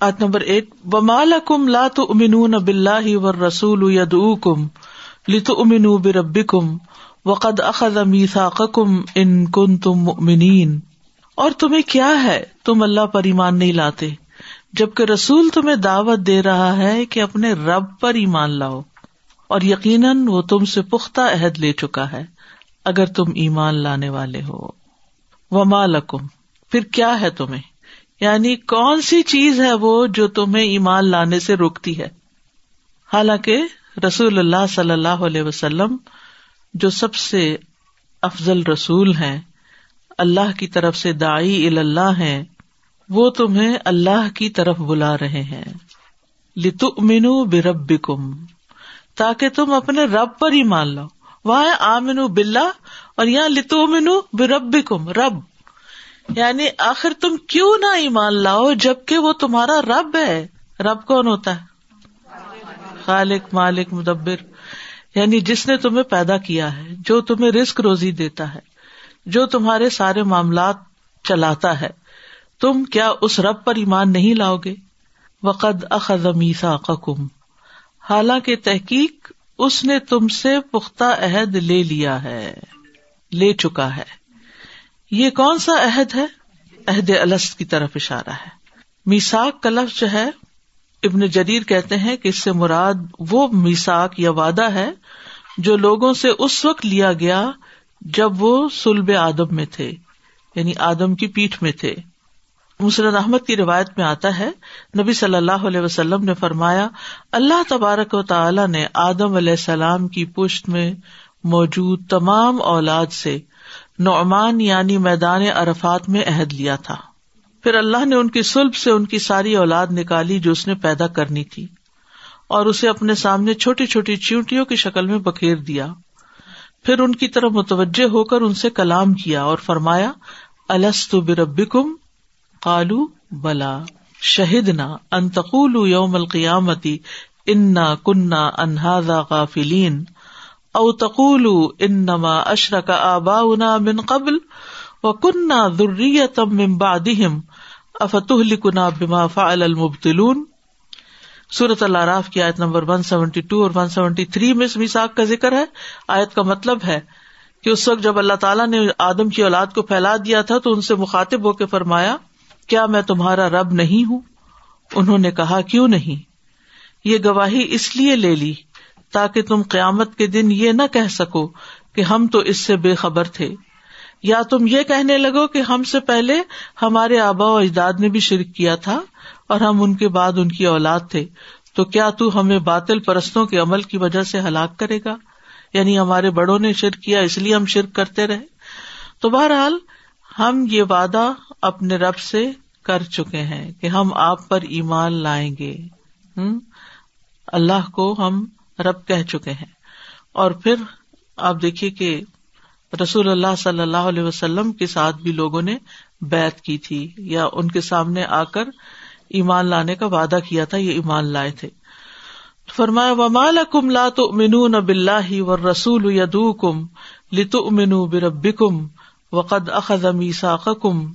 آج نمبر ایک بمال کم لا تو امین بلّہ و رسول ید کم لت امین بربی کم وقد اخذ میساقکم ان کن تم منین اور تمہیں کیا ہے؟ تم اللہ پر ایمان نہیں لاتے، جبکہ رسول تمہیں دعوت دے رہا ہے کہ اپنے رب پر ایمان لاؤ۔ اور یقیناً وہ تم سے پختہ عہد لے چکا ہے، اگر تم ایمان لانے والے ہو۔ وما لکم پھر کیا ہے تمہیں؟ یعنی کون سی چیز ہے وہ جو تمہیں ایمان لانے سے روکتی ہے؟ حالانکہ رسول اللہ صلی اللہ علیہ وسلم جو سب سے افضل رسول ہیں، اللہ کی طرف سے دائی اللہ ہیں، وہ تمہیں اللہ کی طرف بلا رہے ہیں۔ لتو مینو برب کم تاکہ تم اپنے رب پر ہی مان لو وہاں آمین بلا اور یہاں لتو مینو برب کم رب۔ یعنی آخر تم کیوں نہ ایمان لاؤ جبکہ وہ تمہارا رب ہے؟ رب کون ہوتا ہے؟ خالق، مالک، مدبر۔ یعنی جس نے تمہیں پیدا کیا ہے، جو تمہیں رسک روزی دیتا ہے، جو تمہارے سارے معاملات چلاتا ہے۔ تم کیا اس رب پر ایمان نہیں لاؤ گے؟ وقد اخذ کم حالانکہ تحقیق اس نے تم سے پختہ عہد لے لیا ہے، لے چکا ہے۔ یہ کون سا عہد ہے؟ عہد السط کی طرف اشارہ ہے۔ میساک کا لفظ جو ہے، ابن جدیر کہتے ہیں کہ اس سے مراد وہ میساک یا وعدہ ہے جو لوگوں سے اس وقت لیا گیا جب وہ سلب آدم میں تھے یعنی آدم کی پیٹھ میں تھے۔ مسرت احمد کی روایت میں آتا ہے، نبی صلی اللہ علیہ وسلم نے فرمایا، اللہ تبارک و تعالی نے آدم علیہ السلام کی پشت میں موجود تمام اولاد سے نعمان یعنی میدان عرفات میں عہد لیا تھا۔ پھر اللہ نے ان کی سلب سے ان کی ساری اولاد نکالی جو اس نے پیدا کرنی تھی اور اسے اپنے سامنے چھوٹی چھوٹی چیونٹیوں کی شکل میں بکھیر دیا۔ پھر ان کی طرف متوجہ ہو کر ان سے کلام کیا اور فرمایا السط بربکم؟ کالو بلا شہید انتقول یوم القیامتی، انا کنہ انہاذا غافلین او تقول انما اشرک آباؤنا من قبل و کنہ ذریتم من بعدہم افتہلکنا بما فعل المبتلون سورت اللہ راف کی آیت نمبر ون سیونٹی ٹو اور ون سیونٹی تھری میں میساک کا ذکر ہے۔ آیت کا مطلب ہے کہ اس وقت جب اللہ تعالیٰ نے آدم کی اولاد کو پھیلا دیا تھا تو ان سے مخاطب ہو کے فرمایا، کیا میں تمہارا رب نہیں ہوں؟ انہوں نے کہا، کیوں نہیں؟ یہ گواہی اس لیے لے لی تاکہ تم قیامت کے دن یہ نہ کہہ سکو کہ ہم تو اس سے بے خبر تھے۔ یا تم یہ کہنے لگو کہ ہم سے پہلے ہمارے آبا و اجداد نے بھی شرک کیا تھا اور ہم ان کے بعد ان کی اولاد تھے، تو کیا تو ہمیں باطل پرستوں کے عمل کی وجہ سے ہلاک کرے گا؟ یعنی ہمارے بڑوں نے شرک کیا، اس لیے ہم شرک کرتے رہے۔ تو بہرحال ہم یہ وعدہ اپنے رب سے کر چکے ہیں کہ ہم آپ پر ایمان لائیں گے۔ اللہ کو ہم رب کہہ چکے ہیں۔ اور پھر آپ دیکھیے کہ رسول اللہ صلی اللہ علیہ وسلم کے ساتھ بھی لوگوں نے بیت کی تھی یا ان کے سامنے آ کر ایمان لانے کا وعدہ کیا تھا، یہ ایمان لائے تھے۔ فرمایا ومال کم لا تو منو نہ بلّہ و رسول یدو کم لتو منو برب کم وقد اخذ کم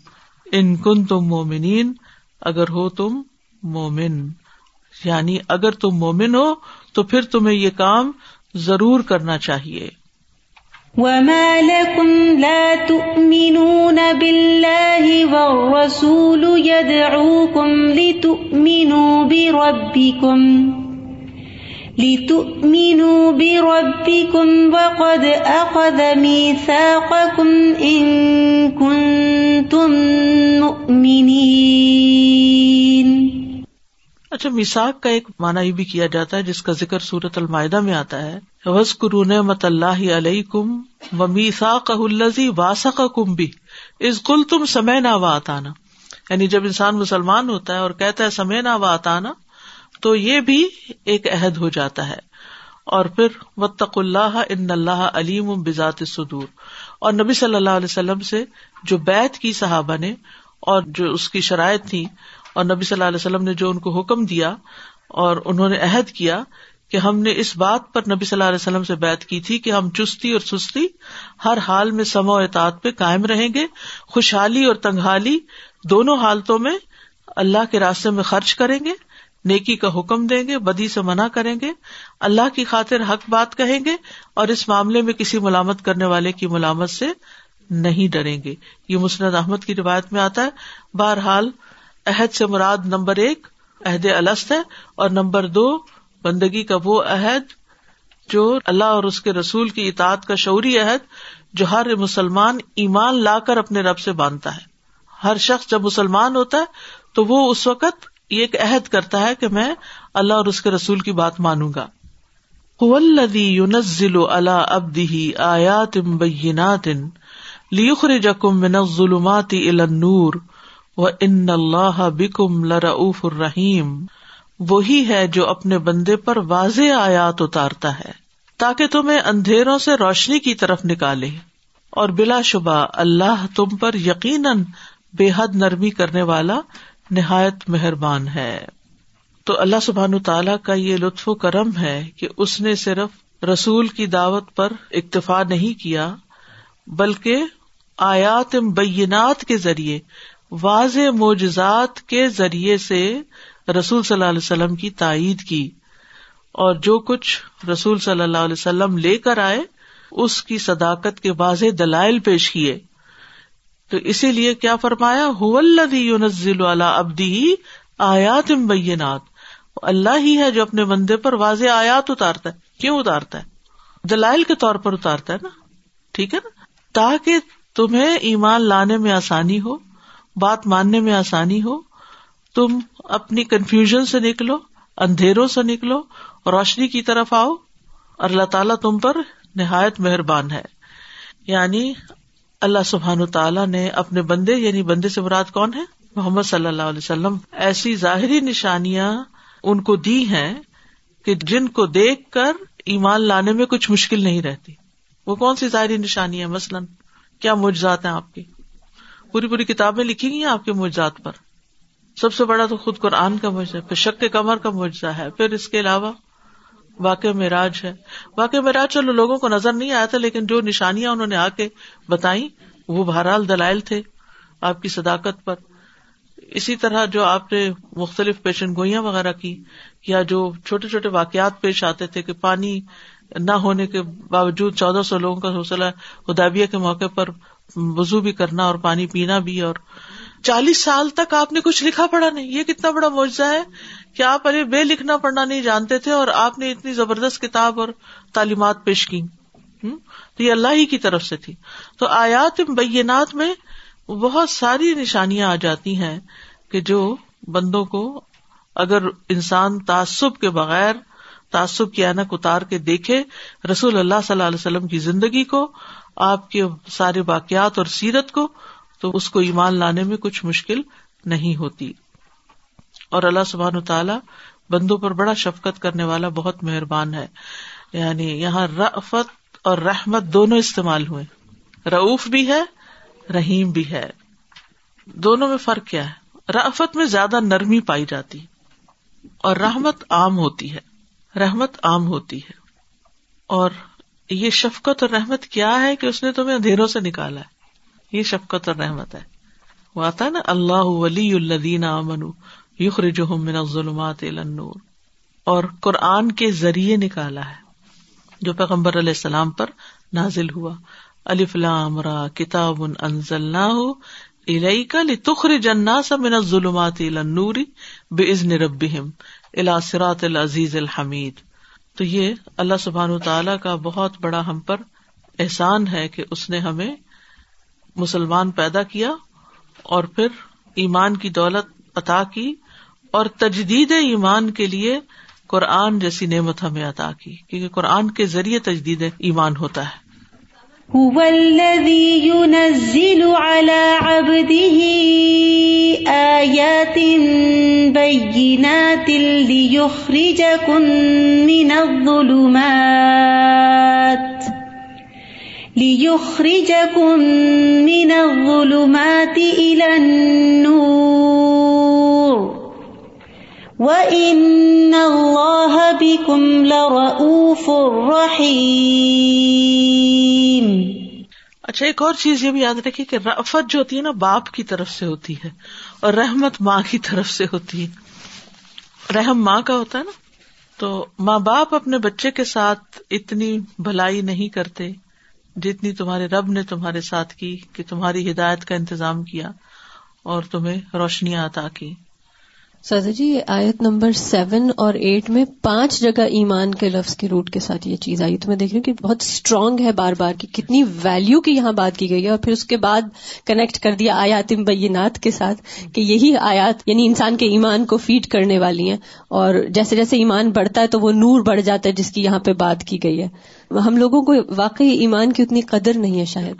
ان کن تم مومنین اگر ہو تم مومن یعنی اگر تم مومن ہو تو پھر تمہیں یہ کام ضرور کرنا چاہیے۔ وما لكم لا تؤمنون بالله والرسول يدعوكم لتؤمنوا بربكم لتؤمنوا بربكم وقد أخذ ميثاقكم إن كنتم مؤمنين۔ اچھا میساک کا ایک مانا یہ بھی کیا جاتا ہے جس کا ذکر سورت المائدہ میں آتا ہے وز قرون مت اللہ علیہ کم و میسا الزی واسق کم بھی اس گل تم سمے نہ و آتانا یعنی جب انسان مسلمان ہوتا ہے اور کہتا ہے سمے نہ و آتانا تو یہ بھی ایک عہد ہو جاتا ہے۔ اور پھر وطق اللہ ان اللہ علیم بذات سدور اور نبی صلی اللہ علیہ وسلم سے جو بیت کی صحابہ نے اور جو اس کی شرائط تھی اور نبی صلی اللہ علیہ وسلم نے جو ان کو حکم دیا اور انہوں نے عہد کیا کہ ہم نے اس بات پر نبی صلی اللہ علیہ وسلم سے بات کی تھی کہ ہم چستی اور سستی ہر حال میں سمو اطاعت پہ قائم رہیں گے، خوشحالی اور تنگحالی دونوں حالتوں میں اللہ کے راستے میں خرچ کریں گے، نیکی کا حکم دیں گے، بدی سے منع کریں گے، اللہ کی خاطر حق بات کہیں گے اور اس معاملے میں کسی ملامت کرنے والے کی ملامت سے نہیں ڈریں گے۔ یہ مسرد احمد کی روایت میں آتا ہے، بہرحال عہد سے مراد نمبر ایک عہد الست ہے اور نمبر دو بندگی کا وہ عہد جو اللہ اور اس کے رسول کی اطاعت کا شعوری عہد جو ہر مسلمان ایمان لا کر اپنے رب سے باندھتا ہے۔ ہر شخص جب مسلمان ہوتا ہے تو وہ اس وقت یہ ایک عہد کرتا ہے کہ میں اللہ اور اس کے رسول کی بات مانوں گا۔ یونزل اللہ ابدی آیات بینات لیخرجکم من الظلمات الى النور۔ و ان اللہ بکم لرؤوف الرحیم وہی ہے جو اپنے بندے پر واضح آیات اتارتا ہے، تاکہ تمہیں اندھیروں سے روشنی کی طرف نکالے۔ اور بلا شبہ، اللہ تم پر یقیناً بے حد نرمی کرنے والا نہایت مہربان ہے۔ تو اللہ سبحان تعالیٰ کا یہ لطف و کرم ہے کہ اس نے صرف رسول کی دعوت پر اکتفا نہیں کیا، بلکہ آیات بینات کے ذریعے واضح معجزات کے ذریعے سے رسول صلی اللہ علیہ وسلم کی تائید کی اور جو کچھ رسول صلی اللہ علیہ وسلم لے کر آئے، اس کی صداقت کے واضح دلائل پیش کیے۔ تو اسی لیے کیا فرمایا؟ یونزل ابدی آیات بینات۔ اللہ ہی ہے جو اپنے بندے پر واضح آیات اتارتا ہے۔ کیوں اتارتا ہے؟ دلائل کے طور پر اتارتا ہے نا۔ ٹھیک ہے نا؟ تاکہ تمہیں ایمان لانے میں آسانی ہو۔ بات ماننے میں آسانی ہو، تم اپنی کنفیوژن سے نکلو، اندھیروں سے نکلو، روشنی کی طرف آؤ اور اللہ تعالیٰ تم پر نہایت مہربان ہے۔ یعنی اللہ سبحان تعالیٰ نے اپنے بندے یعنی بندے سے مراد کون ہے؟ محمد صلی اللہ علیہ وسلم۔ ایسی ظاہری نشانیاں ان کو دی ہیں کہ جن کو دیکھ کر ایمان لانے میں کچھ مشکل نہیں رہتی۔ وہ کون سی ظاہری نشانی ہے مثلاً کیا معجزات ہیں آپ کی؟ پوری پوری کتابیں لکھی گئی ہیں آپ کے معجزات پر۔ سب سے بڑا تو خود قرآن کا معجزہ پھر شک کے کمر کا معجزہ ہے، پھر اس کے علاوہ واقع معراج ہے۔ واقع معراج چلو لوگوں کو نظر نہیں آیا تھا، لیکن جو نشانیاں انہوں نے آ کے بتائی وہ بہرحال دلائل تھے آپ کی صداقت پر۔ اسی طرح جو آپ نے مختلف پیشن گوئیاں وغیرہ کی، یا جو چھوٹے چھوٹے واقعات پیش آتے تھے کہ پانی نہ ہونے کے باوجود چودہ سو لوگوں کا حوصلہ ادابیہ کے موقع پر وزو بھی کرنا اور پانی پینا بھی اور چالیس سال تک آپ نے کچھ لکھا پڑا نہیں۔ یہ کتنا بڑا معاوضہ ہے کہ آپ ابھی بے لکھنا پڑھنا نہیں جانتے تھے اور آپ نے اتنی زبردست کتاب اور تعلیمات پیش کی۔ تو یہ اللہ ہی کی طرف سے تھی۔ تو آیات بینات میں بہت ساری نشانیاں آ جاتی ہیں کہ جو بندوں کو اگر انسان تعصب کے بغیر، تعصب کی اینک اتار کے دیکھے، رسول اللہ صلی اللہ علیہ وسلم کی زندگی کو آپ کے سارے واقعات اور سیرت کو، تو اس کو ایمان لانے میں کچھ مشکل نہیں ہوتی۔ اور اللہ سبحان تعالیٰ بندوں پر بڑا شفقت کرنے والا بہت مہربان ہے۔ یعنی یہاں رفت اور رحمت دونوں استعمال ہوئے۔ رعوف بھی ہے، رحیم بھی ہے۔ دونوں میں فرق کیا ہے؟ رفت میں زیادہ نرمی پائی جاتی اور رحمت عام ہوتی ہے۔ رحمت عام ہوتی ہے۔ اور یہ شفقت اور رحمت کیا ہے کہ اس نے تمہیں اندھیروں سے نکالا ہے؟ یہ شفقت اور رحمت ہے۔ وہ آتا ہے نا، اللہ ولی الدین امن یخرج من ظلمات النور۔ اور قرآن کے ذریعے نکالا ہے، جو پیغمبر علیہ السلام پر نازل ہوا۔ علی فلام را، کتاب انزل کا لتخرج الناس من الظلمات الى النور باذن ربهم الاسرات العزیز الحمید۔ تو یہ اللہ سبحان تعالی کا بہت بڑا ہم پر احسان ہے کہ اس نے ہمیں مسلمان پیدا کیا اور پھر ایمان کی دولت عطا کی اور تجدید ایمان کے لیے قرآن جیسی نعمت ہمیں عطا کی، کیونکہ قرآن کے ذریعے تجدید ایمان ہوتا ہے۔ هو الذي ينزل على عبده بينات ليخرجكم من الظلمات ليخرجكم من الظلمات إلى النور وإن الله بكم لرؤوف رحيم اچھا ایک اور چیز یہ بھی یاد رکھیے کہ رفت جو ہوتی ہے نا، باپ کی طرف سے ہوتی ہے اور رحمت ماں کی طرف سے ہوتی ہے۔ رحم ماں کا ہوتا ہے نا، تو ماں باپ اپنے بچے کے ساتھ اتنی بھلائی نہیں کرتے جتنی تمہارے رب نے تمہارے ساتھ کی، کہ تمہاری ہدایت کا انتظام کیا اور تمہیں روشنیاں عطا کی۔ سادہ جی آیت نمبر سیون اور ایٹ میں پانچ جگہ ایمان کے لفظ کے روٹ کے ساتھ یہ چیز آئی۔ تو میں دیکھ رہی ہوں کہ بہت اسٹرانگ ہے بار بار کی کتنی ویلو کی یہاں بات کی گئی ہے اور پھر اس کے بعد کنیکٹ کر دیا آیات بینات کے ساتھ کہ یہی آیات یعنی انسان کے ایمان کو فیڈ کرنے والی ہیں اور جیسے جیسے ایمان بڑھتا ہے تو وہ نور بڑھ جاتا ہے جس کی یہاں پہ بات کی گئی ہے۔ ہم لوگوں کو واقعی ایمان کی اتنی قدر نہیں ہے شاید۔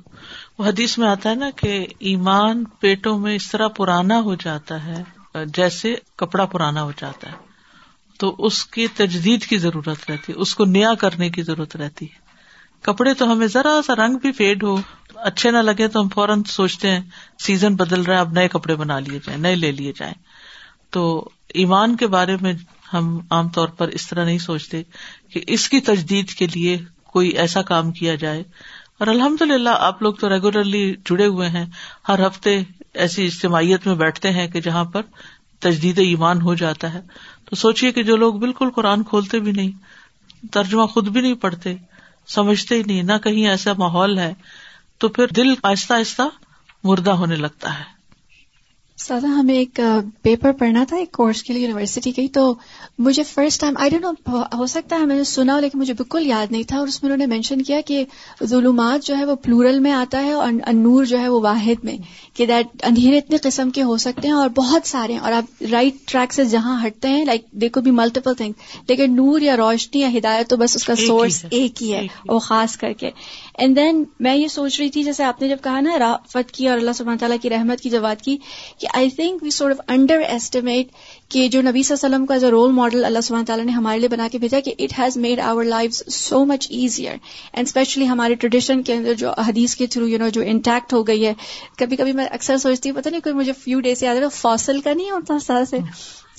وہ حدیث میں آتا ہے نا کہ ایمان پیٹوں میں اس طرح پرانا ہو جاتا ہے۔ جیسے کپڑا پرانا ہو جاتا ہے، تو اس کی تجدید کی ضرورت رہتی ہے اس کو نیا کرنے کی ضرورت رہتی ہے۔ کپڑے تو ہمیں ذرا سا رنگ بھی فیڈ ہو، اچھے نہ لگے تو ہم فوراً سوچتے ہیں سیزن بدل رہا ہے، اب نئے کپڑے بنا لیے جائیں، نئے لے لیے جائیں۔ تو ایمان کے بارے میں ہم عام طور پر اس طرح نہیں سوچتے کہ اس کی تجدید کے لیے کوئی ایسا کام کیا جائے۔ اور الحمد للہ آپ لوگ تو ریگولرلی جڑے ہوئے ہیں، ہر ہفتے ایسی اجتماعیت میں بیٹھتے ہیں کہ جہاں پر تجدید ایمان ہو جاتا ہے۔ تو سوچیے کہ جو لوگ بالکل قرآن کھولتے بھی نہیں، ترجمہ خود بھی نہیں پڑھتے، سمجھتے ہی نہیں، نہ کہیں ایسا ماحول ہے، تو پھر دل آہستہ آہستہ مردہ ہونے لگتا ہے۔ سادہ ہمیں ایک پیپر پڑھنا تھا ایک کورس کے لیے یونیورسٹی کی تو مجھے first time I don't know ہو سکتا ہے میں نے سنا لیکن مجھے بالکل یاد نہیں تھا اور اس میں انہوں نے مینشن کیا کہ ظلمات جو ہے وہ پلورل میں آتا ہے اور نور جو ہے وہ واحد میں کہ دیٹ اندھیرے اتنے قسم کے ہو سکتے ہیں اور بہت سارے ہیں اور آپ رائٹ ٹریک سے جہاں ہٹتے ہیں لائک دے کو بھی ملٹیپل تھنگ لیکن نور یا روشنی یا ہدایت تو بس اس کا سورس ایک ہی ہے وہ خاص کر کے۔ اینڈ دین میں یہ سوچ رہی تھی جیسے آپ نے جب کہا نا رافت کی اور اللہ سبحانہ تعالیٰ کی رحمت کی بات کی کہ I think we sort of underestimate کہ جو نبی صلی اللہ علیہ وسلم کا اے رول ماڈل اللہ سبحانہ تعالیٰ نے ہمارے لیے بنا کے بھیجا کہ it has made our life so much easier and especially ہمارے ٹریڈیشن کے اندر جو حدیث کے تھرو یو نو جو انٹیکٹ ہو گئی ہے. کبھی کبھی میں اکثر سوچتی ہوں پتہ نہیں کوئی مجھے فیو ڈیز یاد ہے فاصل کا نہیں ہوتا سر سے.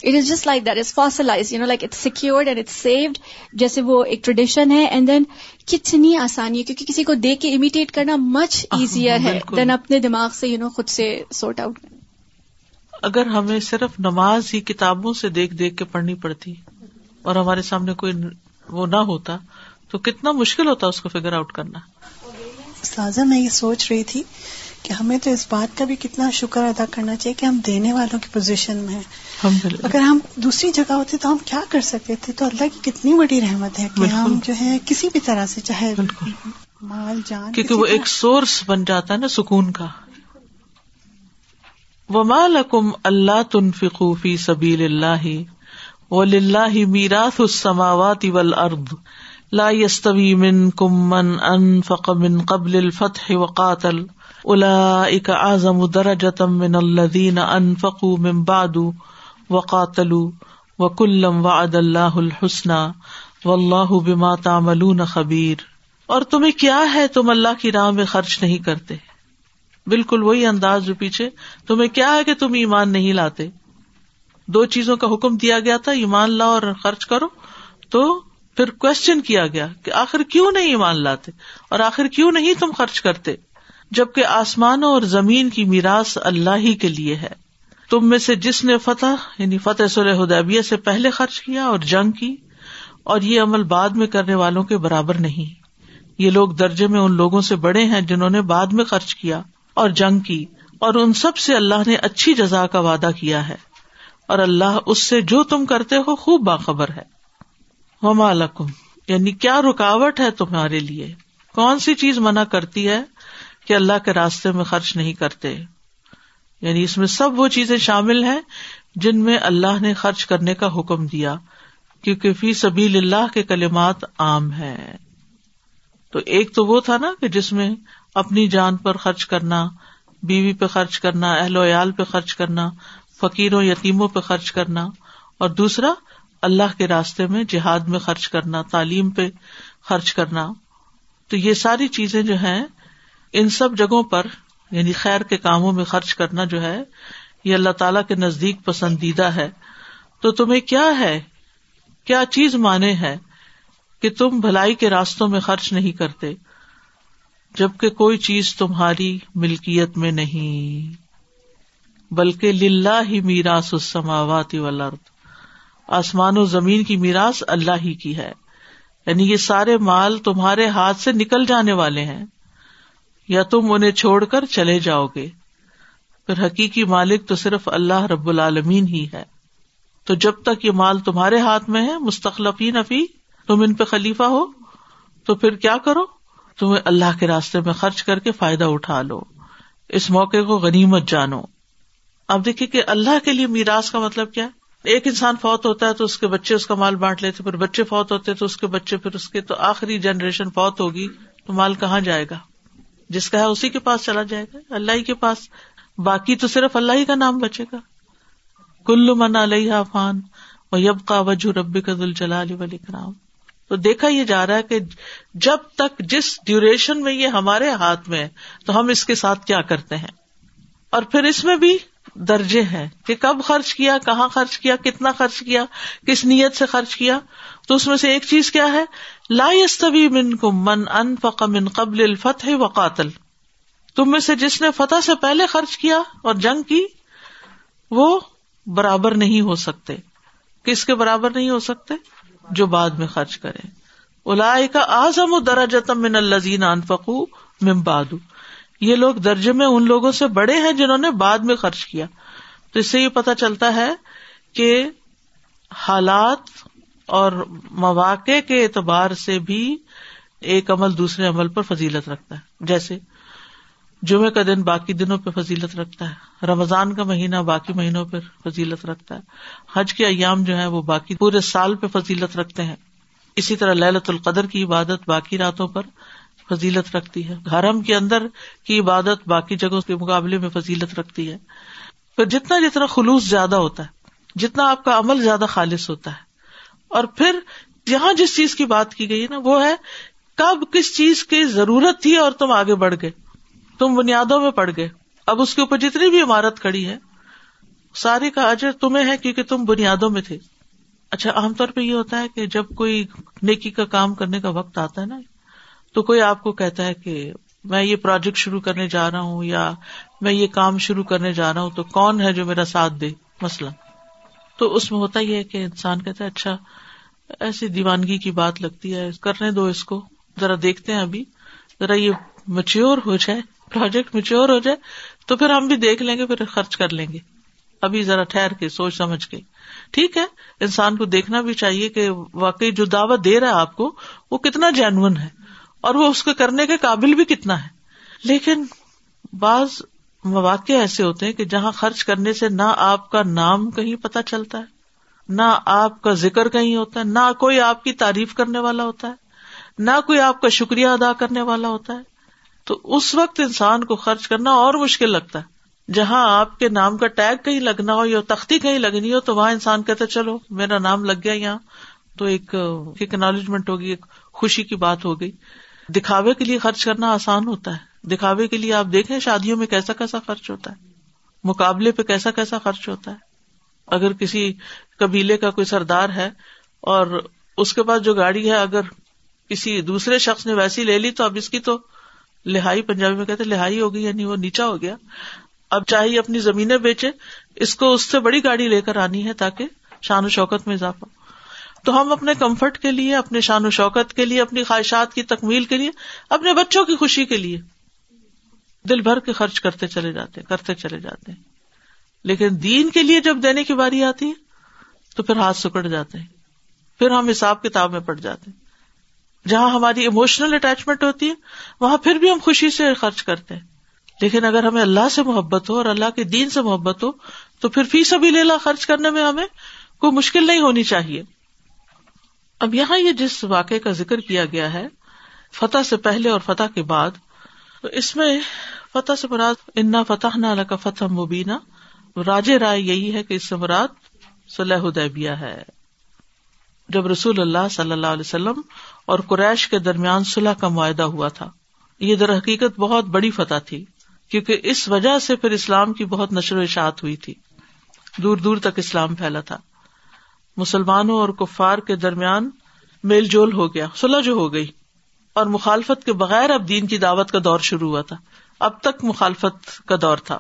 It is just like that is fossilised you know like it's secured and it's saved جیسے وہ ایک ٹریڈیشن ہے اینڈ دین کتنی آسانی ہے کیونکہ کسی کو دیکھ کے امیٹیٹ کرنا مچ ایزیئر ہے دین اپنے دماغ سے یو نو خود سے سورٹ آؤٹ اگر ہمیں صرف نماز ہی کتابوں سے دیکھ دیکھ کے پڑھنی پڑتی اور ہمارے سامنے کوئی وہ نہ ہوتا تو کتنا مشکل ہوتا اس کو فگر آؤٹ کرنا۔ سازا میں یہ سوچ رہی تھی کہ ہمیں تو اس بات کا بھی کتنا شکر ادا کرنا چاہیے کہ ہم دینے والوں کی پوزیشن میں ہیں۔ اگر ہم دوسری جگہ ہوتے تو ہم کیا کر سکتے تھے؟ تو اللہ کی کتنی بڑی رحمت ہے کہ ہم جو ہے کسی بھی طرح سے چاہے مال جان کیونکہ وہ ایک سورس بن جاتا ہے نا سکون کا۔ وما لکم اللہ تنفقوا فی سبیل اللہ وللہ میراث السماوات والارض لا يستوي منكم من انفق من قبل الفتح وقاتل اولئك اعظم درجة من الذين انفقوا من بعد وقاتلوا وكلا وعد الله الحسنى والله بما تعملون خبیر اور تمہیں کیا ہے تم اللہ کی راہ میں خرچ نہیں کرتے بالکل وہی انداز جو پیچھے، تمہیں کیا ہے کہ تم ایمان نہیں لاتے؟ دو چیزوں کا حکم دیا گیا تھا، ایمان لاؤ اور خرچ کرو، تو پھر کوشچن کیا گیا کہ آخر کیوں نہیں ایمان لاتے؟ اور آخر کیوں نہیں تم خرچ کرتے؟ جبکہ آسمانوں اور زمین کی میراث اللہ ہی کے لیے ہے۔ تم میں سے جس نے فتح یعنی فتح سلح ہدیبیہ سے پہلے خرچ کیا اور جنگ کی، اور یہ عمل بعد میں کرنے والوں کے برابر نہیں۔ یہ لوگ درجے میں ان لوگوں سے بڑے ہیں جنہوں نے بعد میں خرچ کیا۔ اور جنگ کی اور ان سب سے اللہ نے اچھی جزا کا وعدہ کیا ہے اور اللہ اس سے جو تم کرتے ہو خوب باخبر ہے۔ وما لکم یعنی کیا رکاوٹ ہے تمہارے لیے؟ کون سی چیز منع کرتی ہے کہ اللہ کے راستے میں خرچ نہیں کرتے؟ یعنی اس میں سب وہ چیزیں شامل ہیں جن میں اللہ نے خرچ کرنے کا حکم دیا، کیونکہ فی سبھی اللہ کے کلمات عام ہے تو ایک تو وہ تھا نا کہ جس میں اپنی جان پر خرچ کرنا، بیوی پہ خرچ کرنا، اہل و عیال پہ خرچ کرنا، فقیروں، یتیموں پہ خرچ کرنا، اور دوسرا، اللہ کے راستے میں جہاد میں خرچ کرنا، تعلیم پہ خرچ کرنا۔ تو یہ ساری چیزیں جو ہیں، ان سب جگہوں پر یعنی خیر کے کاموں میں خرچ کرنا جو ہے، یہ اللہ تعالی کے نزدیک پسندیدہ ہے۔ تو تمہیں کیا ہے؟ کیا چیز مانے ہے کہ تم بھلائی کے راستوں میں خرچ نہیں کرتے، جبکہ کوئی چیز تمہاری ملکیت میں نہیں۔ بلکہ للہ ہی میراث السماوات والارض۔ آسمان و زمین کی میراث اللہ ہی کی ہے۔ یعنی یہ سارے مال تمہارے ہاتھ سے نکل جانے والے ہیں۔ یا تم انہیں چھوڑ کر چلے جاؤ گے۔ پھر حقیقی مالک تو صرف اللہ رب العالمین ہی ہے۔ تو جب تک یہ مال تمہارے ہاتھ میں ہے مستقلفی نفی تم ان پہ خلیفہ ہو، تو پھر کیا کرو؟ تمہیں اللہ کے راستے میں خرچ کر کے فائدہ اٹھا لو۔ اس موقع کو غنیمت جانو۔ اب دیکھیے کہ اللہ کے لیے میراث کا مطلب کیا ایک انسان فوت ہوتا ہے تو اس کے بچے اس کا مال بانٹ لیتے، پھر بچے فوت ہوتے تو اس کے بچے، پھر اس کے تو آخری جنریشن فوت ہوگی، تو مال کہاں جائے گا؟ جس کا ہے اسی کے پاس چلا جائے گا، اللہ ہی کے پاس۔ باقی تو صرف اللہ ہی کا نام بچے گا۔ کلو من علیہ فان و یب کا وجہ ربی کا دل جلال ولی کرام تو دیکھا یہ جا رہا ہے کہ جب تک جس ڈیوریشن میں یہ ہمارے ہاتھ میں ہے، تو ہم اس کے ساتھ کیا کرتے ہیں؟ اور پھر اس میں بھی درجے ہیں کہ کب خرچ کیا، کہاں خرچ کیا، کتنا خرچ کیا، کس نیت سے خرچ کیا۔ تو اس میں سے ایک چیز کیا ہے؟ لا استوی من کو من ان فق من قبل الفتح و قاتل۔ تم میں سے جس نے فتح سے پہلے خرچ کیا اور جنگ کی، وہ برابر نہیں ہو سکتے۔ کس کے برابر نہیں ہو سکتے؟ جو بعد میں خرچ کرے الا کا آزم و درجتم من الزین انفقو ممبادو یہ لوگ درجے میں ان لوگوں سے بڑے ہیں جنہوں نے بعد میں خرچ کیا۔ تو اس سے یہ پتا چلتا ہے کہ حالات اور مواقع کے اعتبار سے بھی ایک عمل دوسرے عمل پر فضیلت رکھتا ہے۔ جیسے جمعے کا دن باقی دنوں پہ فضیلت رکھتا ہے۔ رمضان کا مہینہ باقی مہینوں پہ فضیلت رکھتا ہے۔ حج کے ایام جو ہے وہ باقی پورے سال پہ فضیلت رکھتے ہیں۔ اسی طرح للت القدر کی عبادت باقی راتوں پر فضیلت رکھتی ہے۔ حرم کے اندر کی عبادت باقی جگہوں کے مقابلے میں فضیلت رکھتی ہے۔ پھر جتنا جتنا خلوص زیادہ ہوتا ہے، جتنا آپ کا عمل زیادہ خالص ہوتا ہے۔ اور پھر یہاں جس چیز کی بات کی گئی نا، وہ ہے کب کس چیز کی ضرورت تھی اور تم آگے بڑھ گئے۔ تم بنیادوں میں پڑ گئے۔ اب اس کے اوپر جتنی بھی عمارت کھڑی ہے ساری کا اجر تمہیں ہے کیونکہ تم بنیادوں میں تھے۔ اچھا عام طور پہ یہ ہوتا ہے کہ جب کوئی نیکی کا کام کرنے کا وقت آتا ہے نا، تو کوئی آپ کو کہتا ہے کہ میں یہ پروجیکٹ شروع کرنے جا رہا ہوں یا میں یہ کام شروع کرنے جا رہا ہوں، تو کون ہے جو میرا ساتھ دے؟ مسئلہ تو اس میں ہوتا ہی ہے کہ انسان کہتا ہے اچھا ایسی دیوانگی کی بات لگتی ہے، کرنے دو اس کو، ذرا دیکھتے ہیں ابھی، ذرا یہ مچیور ہو جائے۔ پروجیکٹ مچیور ہو جائے تو پھر ہم بھی دیکھ لیں گے، پھر خرچ کر لیں گے۔ ابھی ذرا ٹھہر کے، سوچ سمجھ کے۔ ٹھیک ہے، انسان کو دیکھنا بھی چاہیے کہ واقعی جو دعوت دے رہا ہے آپ کو، وہ کتنا جینون ہے اور وہ اس کو کرنے کے قابل بھی کتنا ہے۔ لیکن بعض مواقع ایسے ہوتے ہیں کہ جہاں خرچ کرنے سے نہ آپ کا نام کہیں پتا چلتا ہے، نہ آپ کا ذکر کہیں ہوتا ہے، نہ کوئی آپ کی تعریف کرنے والا ہوتا ہے، نہ کوئی آپ کا شکریہ ادا کرنے والا ہوتا ہے۔ تو اس وقت انسان کو خرچ کرنا اور مشکل لگتا ہے۔ جہاں آپ کے نام کا ٹیگ کہیں لگنا ہو یا تختی کہیں لگنی ہو، تو وہاں انسان کہتا چلو، میرا نام لگ گیا یہاں۔ تو ایک اکنالجمنٹ ہوگی، ایک خوشی کی بات ہو گئی دکھاوے کے لیے خرچ کرنا آسان ہوتا ہے۔ دکھاوے کے لیے آپ دیکھیں شادیوں میں کیسا کیسا خرچ ہوتا ہے۔ مقابلے پہ کیسا کیسا خرچ ہوتا ہے۔ اگر کسی قبیلے کا کوئی سردار ہے اور اس کے پاس جو گاڑی ہے، اگر کسی دوسرے شخص نے ویسی لے لی تو اب اس کی تو لہائی پنجابی میں کہتے لہائی ہوگی یعنی وہ نیچا ہو گیا۔ اب چاہے اپنی زمینیں بیچے، اس کو اس سے بڑی گاڑی لے کر آنی ہے تاکہ شان و شوکت میں اضافہ۔ تو ہم اپنے کمفرٹ کے لیے، اپنے شان و شوکت کے لیے، اپنی خواہشات کی تکمیل کے لیے، اپنے بچوں کی خوشی کے لیے دل بھر کے خرچ کرتے چلے جاتے، کرتے چلے جاتے۔ ہیں لیکن دین کے لیے جب دینے کی باری آتی ہے، تو پھر ہاتھ سکڑ جاتے ہیں۔ پھر ہم حساب کتاب میں پڑ جاتے ہیں۔ جہاں ہماری اموشنل اٹیچمنٹ ہوتی ہے، وہاں پھر بھی ہم خوشی سے خرچ کرتے ہیں۔ لیکن اگر ہمیں اللہ سے محبت ہو اور اللہ کے دین سے محبت ہو، تو پھر فیس ابھی لے لا خرچ کرنے میں ہمیں کوئی مشکل نہیں ہونی چاہیے۔ اب یہاں یہ جس واقعے کا ذکر کیا گیا ہے، فتح سے پہلے اور فتح کے بعد، تو اس میں فتح سے مراد انا فتح نہ کا فتح مبینہ راج رائے یہی ہے کہ اس سے مراد صلاح ادیبیہ ہے۔ جب رسول اللہ صلی اللہ علیہ وسلم اور قریش کے درمیان صلاح کا معاہدہ ہوا تھا۔ یہ در حقیقت بہت بڑی فتح تھی، کیونکہ اس وجہ سے پھر اسلام کی بہت نشر و اشاعت ہوئی تھی۔ دور دور تک اسلام پھیلا تھا۔ مسلمانوں اور کفار کے درمیان میل جول ہو گیا سلح جو ہو گئی۔ اور مخالفت کے بغیر اب دین کی دعوت کا دور شروع ہوا تھا۔ اب تک مخالفت کا دور تھا۔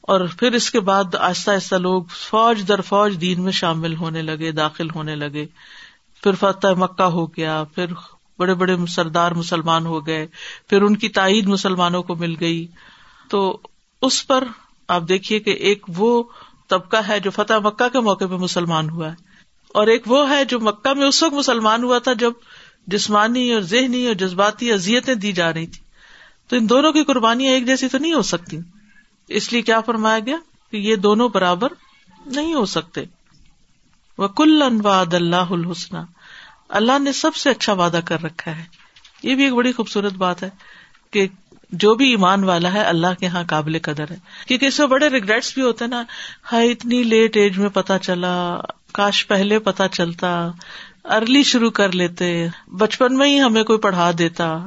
اور پھر اس کے بعد آہستہ آہستہ لوگ فوج در فوج دین میں شامل ہونے لگے، داخل ہونے لگے۔ پھر فتح مکہ ہو گیا، پھر بڑے بڑے سردار مسلمان ہو گئے، پھر ان کی تائید مسلمانوں کو مل گئی۔ تو اس پر آپ دیکھیے کہ ایک وہ طبقہ ہے جو فتح مکہ کے موقع پہ مسلمان ہوا ہے۔ اور ایک وہ ہے جو مکہ میں اس وقت مسلمان ہوا تھا جب جسمانی اور ذہنی اور جذباتی اذیتیں دی جا رہی تھی تو ان دونوں کی قربانیاں ایک جیسی تو نہیں ہو سکتی۔ اس لیے کیا فرمایا گیا کہ یہ دونوں برابر نہیں ہو سکتے۔ وہ کل انواد اللہ الحسن اللہ نے سب سے اچھا وعدہ کر رکھا ہے۔ یہ بھی ایک بڑی خوبصورت بات ہے کہ جو بھی ایمان والا ہے اللہ کے یہاں قابل قدر ہے۔ کیونکہ اس میں بڑے ریگریٹس بھی ہوتے نا۔ ہائی اتنی لیٹ ایج میں پتا چلا، کاش پہلے پتا چلتا۔ ارلی شروع کر لیتے۔ بچپن میں ہی ہمیں کوئی پڑھا دیتا۔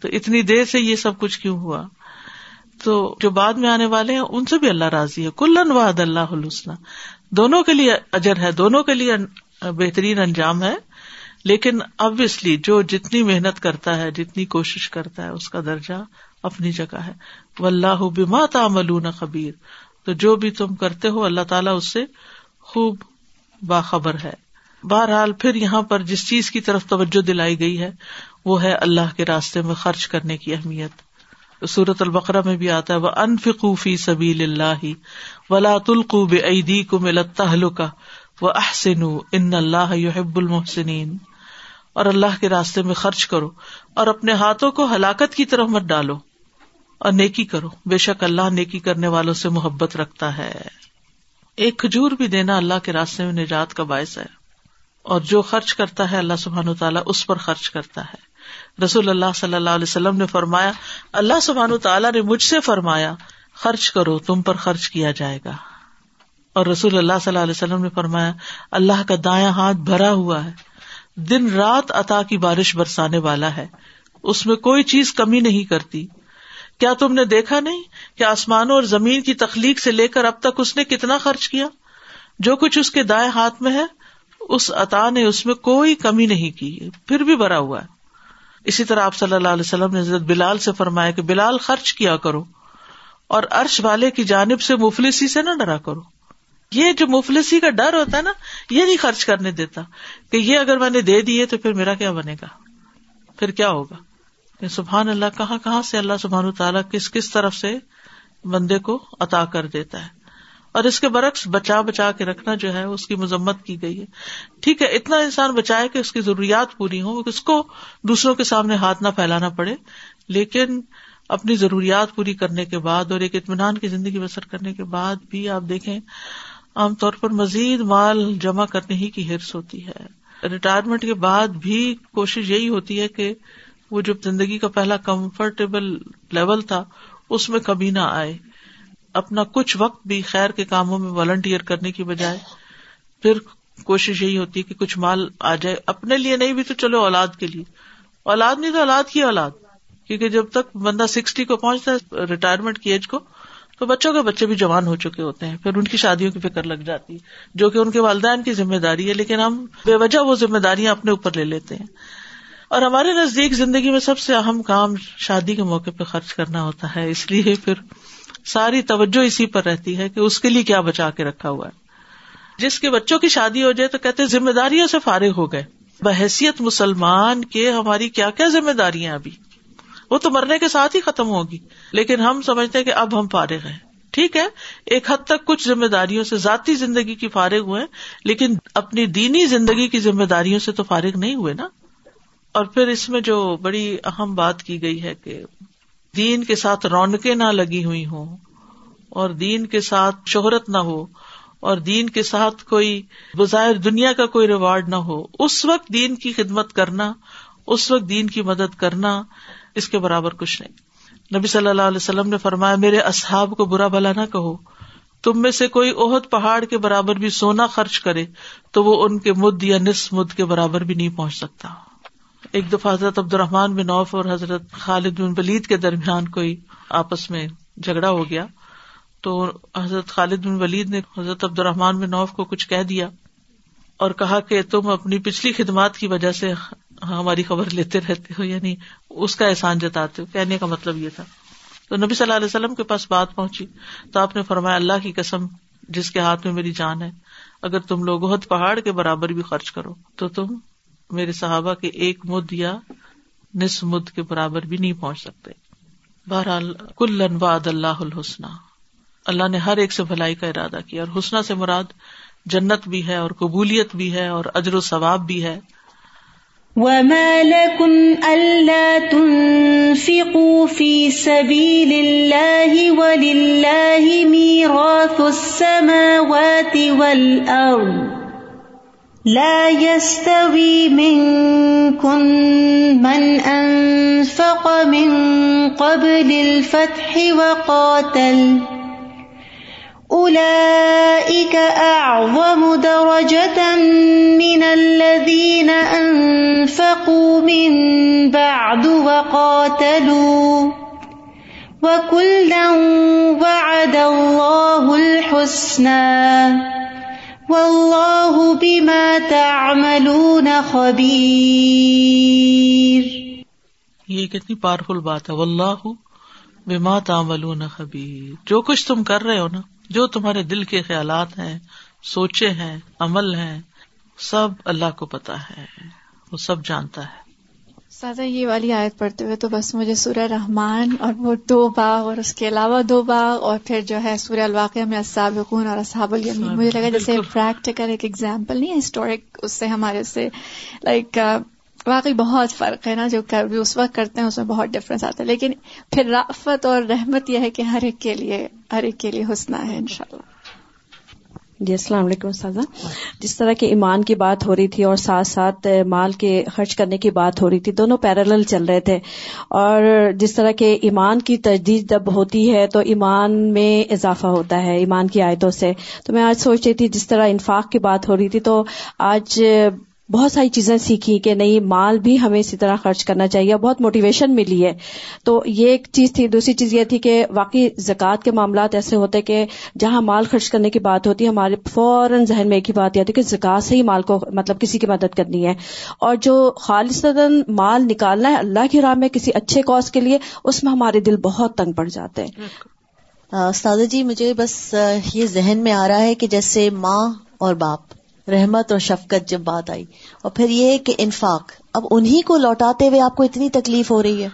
تو اتنی دیر سے یہ سب کچھ کیوں ہوا؟ تو جو بعد میں آنے والے ہیں، ان سے بھی اللہ راضی ہے۔ کلن واد اللہ حسن دونوں کے لیے اجر ہے، دونوں کے لیے بہترین انجام ہے، لیکن ابویسلی جو جتنی محنت کرتا ہے، جتنی کوشش کرتا ہے، اس کا درجہ اپنی جگہ ہے۔ و اللہ بما تعملون خبیر۔ تو جو بھی تم کرتے ہو، اللہ تعالیٰ اس سے خوب باخبر ہے۔ بہرحال پھر یہاں پر جس چیز کی طرف توجہ دلائی گئی ہے، وہ ہے اللہ کے راستے میں خرچ کرنے کی اہمیت۔ سورت البقرہ میں بھی آتا ہے وہ انفقوفی سبیل اللہ ولا تلقو عیدی کو ملتا وہ احسن ان اللہ یحب المحسنین اور اللہ کے راستے میں خرچ کرو اور اپنے ہاتھوں کو ہلاکت کی طرف مت ڈالو اور نیکی کرو۔ بے شک اللہ نیکی کرنے والوں سے محبت رکھتا ہے۔ ایک کھجور بھی دینا اللہ کے راستے میں نجات کا باعث ہے۔ اور جو خرچ کرتا ہے، اللہ سبحان تعالیٰ اس پر خرچ کرتا ہے۔ رسول اللہ صلی اللہ علیہ وسلم نے فرمایا، اللہ سبحان تعالیٰ نے مجھ سے فرمایا، خرچ کرو، تم پر خرچ کیا جائے گا۔ اور رسول اللہ صلی اللہ علیہ وسلم نے فرمایا، اللہ کا دایاں ہاتھ بھرا ہوا ہے۔ دن رات عطا کی بارش برسانے والا ہے۔ اس میں کوئی چیز کمی نہیں کرتی۔ کیا تم نے دیکھا نہیں کہ آسمانوں اور زمین کی تخلیق سے لے کر اب تک اس نے کتنا خرچ کیا؟ جو کچھ اس کے دائیں ہاتھ میں ہے، اس عطا نے اس میں کوئی کمی نہیں کی، پھر بھی بھرا ہوا ہے۔ اسی طرح آپ صلی اللہ علیہ وسلم نے حضرت بلال سے فرمایا کہ بلال خرچ کیا کرو اور عرش والے کی جانب سے مفلسی سے نہ ڈرا کرو۔ یہ جو مفلسی کا ڈر ہوتا ہے نا، یہ نہیں خرچ کرنے دیتا کہ یہ اگر میں نے دے دیے تو پھر میرا کیا بنے گا؟ پھر کیا ہوگا؟ کہ سبحان اللہ، کہاں کہاں سے اللہ سبحان تعالیٰ کس کس طرف سے بندے کو عطا کر دیتا ہے؟ اور اس کے برعکس بچا بچا کے رکھنا جو ہے اس کی مذمت کی گئی ہے۔ ٹھیک ہے، اتنا انسان بچائے کہ اس کی ضروریات پوری ہوں اس کو دوسروں کے سامنے ہاتھ نہ پھیلانا پڑے، لیکن اپنی ضروریات پوری کرنے کے بعد اور ایک اطمینان کی زندگی بسر کرنے کے بعد بھی آپ دیکھیں، عام طور پر مزید مال جمع کرنے ہی کی ہرس ہوتی ہے۔ ریٹائرمنٹ کے بعد بھی کوشش یہی ہوتی ہے کہ وہ جو زندگی کا پہلا کمفرٹیبل لیول تھا، اس میں کبھی نہ آئے۔ اپنا کچھ وقت بھی خیر کے کاموں میں والنٹیئر کرنے کی بجائے پھر کوشش یہی ہوتی ہے کہ کچھ مال آ جائے۔ اپنے لیے نہیں بھی تو چلو اولاد کے لیے۔ اولاد نہیں تو اولاد کی اولاد۔ کیونکہ جب تک بندہ سکسٹی کو پہنچتا ہے ریٹائرمنٹ کی ایج کو، تو بچوں کے بچے بھی جوان ہو چکے ہوتے ہیں۔ پھر ان کی شادیوں کی فکر لگ جاتی ہے، جو کہ ان کے والدین کی ذمہ داری ہے، لیکن ہم بے وجہ وہ ذمہ داریاں اپنے اوپر لے لیتے ہیں۔ اور ہمارے نزدیک زندگی میں سب سے اہم کام شادی کے موقع پہ خرچ کرنا ہوتا ہے۔ اس لیے پھر ساری توجہ اسی پر رہتی ہے کہ اس کے لیے کیا بچا کے رکھا ہوا ہے۔ جس کے بچوں کی شادی ہو جائے تو کہتے ذمہ داریوں سے فارغ ہو گئے۔ بحثیت مسلمان کے ہماری کیا کیا ذمہ داریاں ابھی؟ وہ تو مرنے کے ساتھ ہی ختم ہوگی۔ لیکن ہم سمجھتے ہیں کہ اب ہم فارغ ہیں۔ ٹھیک ہے؟ ایک حد تک کچھ ذمہ داریوں سے ذاتی زندگی کی فارغ ہوئے لیکن اپنی دینی زندگی کی ذمہ داریوں سے تو فارغ نہیں ہوئے نا؟ اور پھر اس میں جو بڑی اہم بات کی گئی ہے کہ دین کے ساتھ رونقیں نہ لگی ہوئی ہوں اور دین کے ساتھ شہرت نہ ہو اور دین کے ساتھ کوئی بظاہر دنیا کا کوئی ریوارڈ نہ ہو، اس وقت دین کی خدمت کرنا، اس وقت دین کی مدد کرنا اس کے برابر کچھ نہیں۔ نبی صلی اللہ علیہ وسلم نے فرمایا، میرے اصحاب کو برا بھلا نہ کہو۔ تم میں سے کوئی عہد پہاڑ کے برابر بھی سونا خرچ کرے تو وہ ان کے مد یا نصف مد کے برابر بھی نہیں پہنچ سکتا۔ ایک دفعہ حضرت عبد الرحمان بن نوف اور حضرت خالد بن ولید کے درمیان کوئی آپس میں جھگڑا ہو گیا تو حضرت خالد بن ولید نے حضرت عبد الرحمان بن نوف کو کچھ کہہ دیا اور کہا کہ تم اپنی پچھلی خدمات کی وجہ سے ہماری خبر لیتے رہتے ہو یعنی اس کا احسان جتاتے ہو۔ کہنے کا مطلب یہ تھا۔ تو نبی صلی اللہ علیہ وسلم کے پاس بات پہنچی۔ تو آپ نے فرمایا، اللہ کی قسم، جس کے ہاتھ میں میری جان ہے، اگر تم لوگ بہت پہاڑ کے برابر بھی خرچ کرو تو تم میرے صحابہ کے ایک مد یا نس مد کے برابر بھی نہیں پہنچ سکتے۔ بہرحال کل واد اللہ الحسن اللہ نے ہر ایک سے بھلائی کا ارادہ کیا اور حسنہ سے مراد جنت بھی ہے اور قبولیت بھی ہے اور اجر و ثواب بھی ہے۔ وما لكم ألا تنفقوا في سبيل الله ولله ميراث السماوات والأرض۔ لا يستوي منكم من أنفق من قبل الفتح وقاتل. أولئك أعظم درجة من الذين أنفقوا من بعد وقاتلوا. وكلا وعد الله الحسنى. واللہ بما تعملون خبیر۔ یہ کتنی پاورفل بات ہے۔ واللہ بما تعملون خبیر۔ جو کچھ تم کر رہے ہو نا، جو تمہارے دل کے خیالات ہیں، سوچے ہیں، عمل ہیں، سب اللہ کو پتا ہے۔ وہ سب جانتا ہے۔ سادہ یہ والی آیت پڑھتے ہوئے تو بس مجھے سورہ رحمان اور وہ دو باغ اور اس کے علاوہ دو باغ اور پھر جو ہے سورہ الواقع میں السابقون اور اصحاب الیمین۔ مجھے لگا جیسے پریکٹیکل ایک ایگزامپل نہیں ہے ہسٹورک اس سے ہمارے سے لائک واقعی بہت فرق ہے نا جو اس وقت کرتے ہیں اس میں بہت ڈفرینس آتا ہے۔ لیکن پھر رافت اور رحمت یہ ہے کہ ہر ایک کے لیے ہر ایک کے لیے حسنا ہے انشاءاللہ۔ جی السلام علیکم استاذہ۔ جس طرح کے ایمان کی بات ہو رہی تھی اور ساتھ ساتھ مال کے خرچ کرنے کی بات ہو رہی تھی، دونوں پیرل چل رہے تھے۔ اور جس طرح کے ایمان کی تجدید جب ہوتی ہے تو ایمان میں اضافہ ہوتا ہے، ایمان کی آیتوں سے۔ تو میں آج سوچ رہی تھی، جس طرح انفاق کی بات ہو رہی تھی تو آج بہت ساری چیزیں سیکھی کہ نہیں، مال بھی ہمیں اسی طرح خرچ کرنا چاہیے بہت موٹیویشن ملی ہے۔ تو یہ ایک چیز تھی۔ دوسری چیز یہ تھی کہ واقعی زکوٰۃ کے معاملات ایسے ہوتے کہ جہاں مال خرچ کرنے کی بات ہوتی ہے ہمارے فوراً ذہن میں ایک ہی بات یہ آتی کہ زکوٰۃ سے ہی مال کو مطلب کسی کی مدد کرنی ہے۔ اور جو خالص مال نکالنا ہے اللہ کی راہ میں کسی اچھے کاز کے لیے، اس میں ہمارے دل بہت تنگ پڑ جاتے ہیں۔ استاد جی مجھے بس یہ ذہن میں آ رہا ہے کہ جیسے ماں اور باپ۔ رحمت اور شفقت جب بات آئی۔ اور پھر یہ کہ انفاق، اب انہیں کو لوٹاتے ہوئے آپ کو اتنی تکلیف ہو رہی ہے۔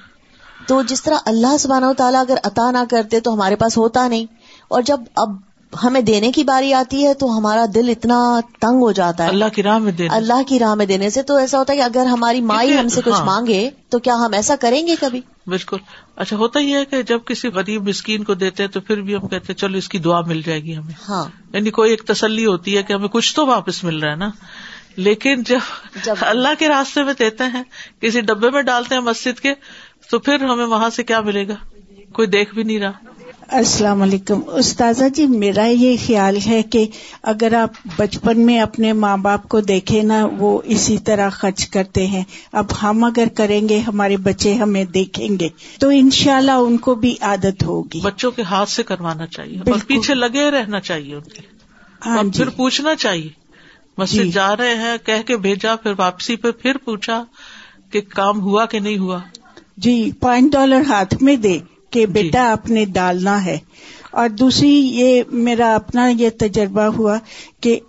تو جس طرح اللہ سبحانہ و تعالیٰ اگر عطا نہ کرتے تو ہمارے پاس ہوتا نہیں۔ اور جب اب ہمیں دینے کی باری آتی ہے تو ہمارا دل اتنا تنگ ہو جاتا ہے۔ اللہ کی راہ میں دینے اللہ کی راہ میں دینے سے۔ تو ایسا ہوتا ہے کہ اگر ہماری مائی ہم سے کچھ ہاں۔ مانگے تو کیا ہم ایسا کریں گے کبھی؟ بالکل۔ اچھا ہوتا ہی ہے کہ جب کسی غریب مسکین کو دیتے تو پھر بھی ہم کہتے چلو اس کی دعا مل جائے گی ہمیں۔ ہاں۔ یعنی کوئی ایک تسلی ہوتی ہے کہ ہمیں کچھ تو واپس مل رہا ہے نا۔ لیکن جب جب اللہ کے راستے میں دیتے ہیں کسی ڈبے میں ڈالتے ہیں مسجد کے تو پھر ہمیں وہاں سے کیا ملے گا؟ کوئی دیکھ بھی نہیں رہا۔ السلام علیکم۔ استاذہ جی میرا یہ خیال ہے کہ اگر آپ بچپن میں اپنے ماں باپ کو دیکھیں نا وہ اسی طرح خرچ کرتے ہیں۔ اب ہم اگر کریں گے ہمارے بچے ہمیں دیکھیں گے تو انشاءاللہ ان کو بھی عادت ہوگی۔ بچوں کے ہاتھ سے کروانا چاہیے اور پیچھے لگے رہنا چاہیے ان کے۔ ہاں جی۔ پھر پوچھنا چاہیے۔ مسجد جی۔ جا رہے ہیں کہہ کے بھیجا پھر واپسی پہ پھر پوچھا کہ کام ہوا کہ نہیں ہوا؟ جی پانچ ڈالر ہاتھ میں دے۔ کہ جی۔ بیٹا آپ نے ڈالنا ہے۔ اور دوسری یہ میرا اپنا یہ تجربہ ہوا کہ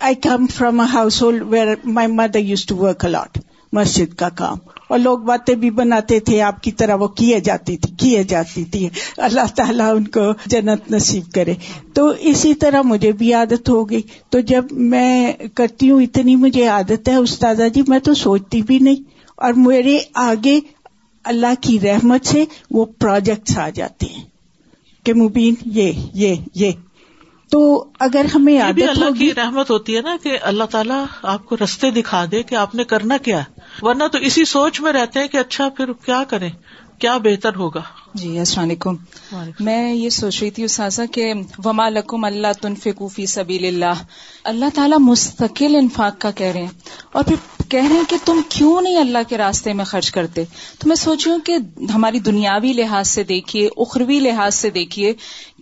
I come from a household where my mother used to work a lot مسجد کا کام۔ اور لوگ باتیں بھی بناتے تھے آپ کی طرح وہ کیے جاتی تھی کیے جاتی تھی۔ اللہ تعالیٰ ان کو جنت نصیب کرے۔ تو اسی طرح مجھے بھی عادت ہو گئی۔ تو جب میں کرتی ہوں اتنی مجھے عادت ہے استاذہ جی میں تو سوچتی بھی نہیں۔ اور میرے آگے اللہ کی رحمت سے وہ پروجیکٹس آ جاتے ہیں کہ مبین یہ یہ یہ۔ تو اگر ہمیں اللہ کی رحمت ہوتی ہے نا کہ اللہ تعالیٰ آپ کو رستے دکھا دے کہ آپ نے کرنا کیا ورنہ تو اسی سوچ میں رہتے ہیں کہ اچھا پھر کیا کریں؟ کیا بہتر ہوگا؟ جی السلام علیکم۔ میں یہ سوچ رہی تھی اساسا کہ وما لکم اللہ فی سبیل اللہ۔ اللہ تعالیٰ مستقل انفاق کا کہہ رہے ہیں۔ اور پھر کہہ رہے ہیں کہ تم کیوں نہیں اللہ کے راستے میں خرچ کرتے؟ تو میں سوچ ہوں کہ ہماری دنیاوی لحاظ سے دیکھیے، اخروی لحاظ سے دیکھیے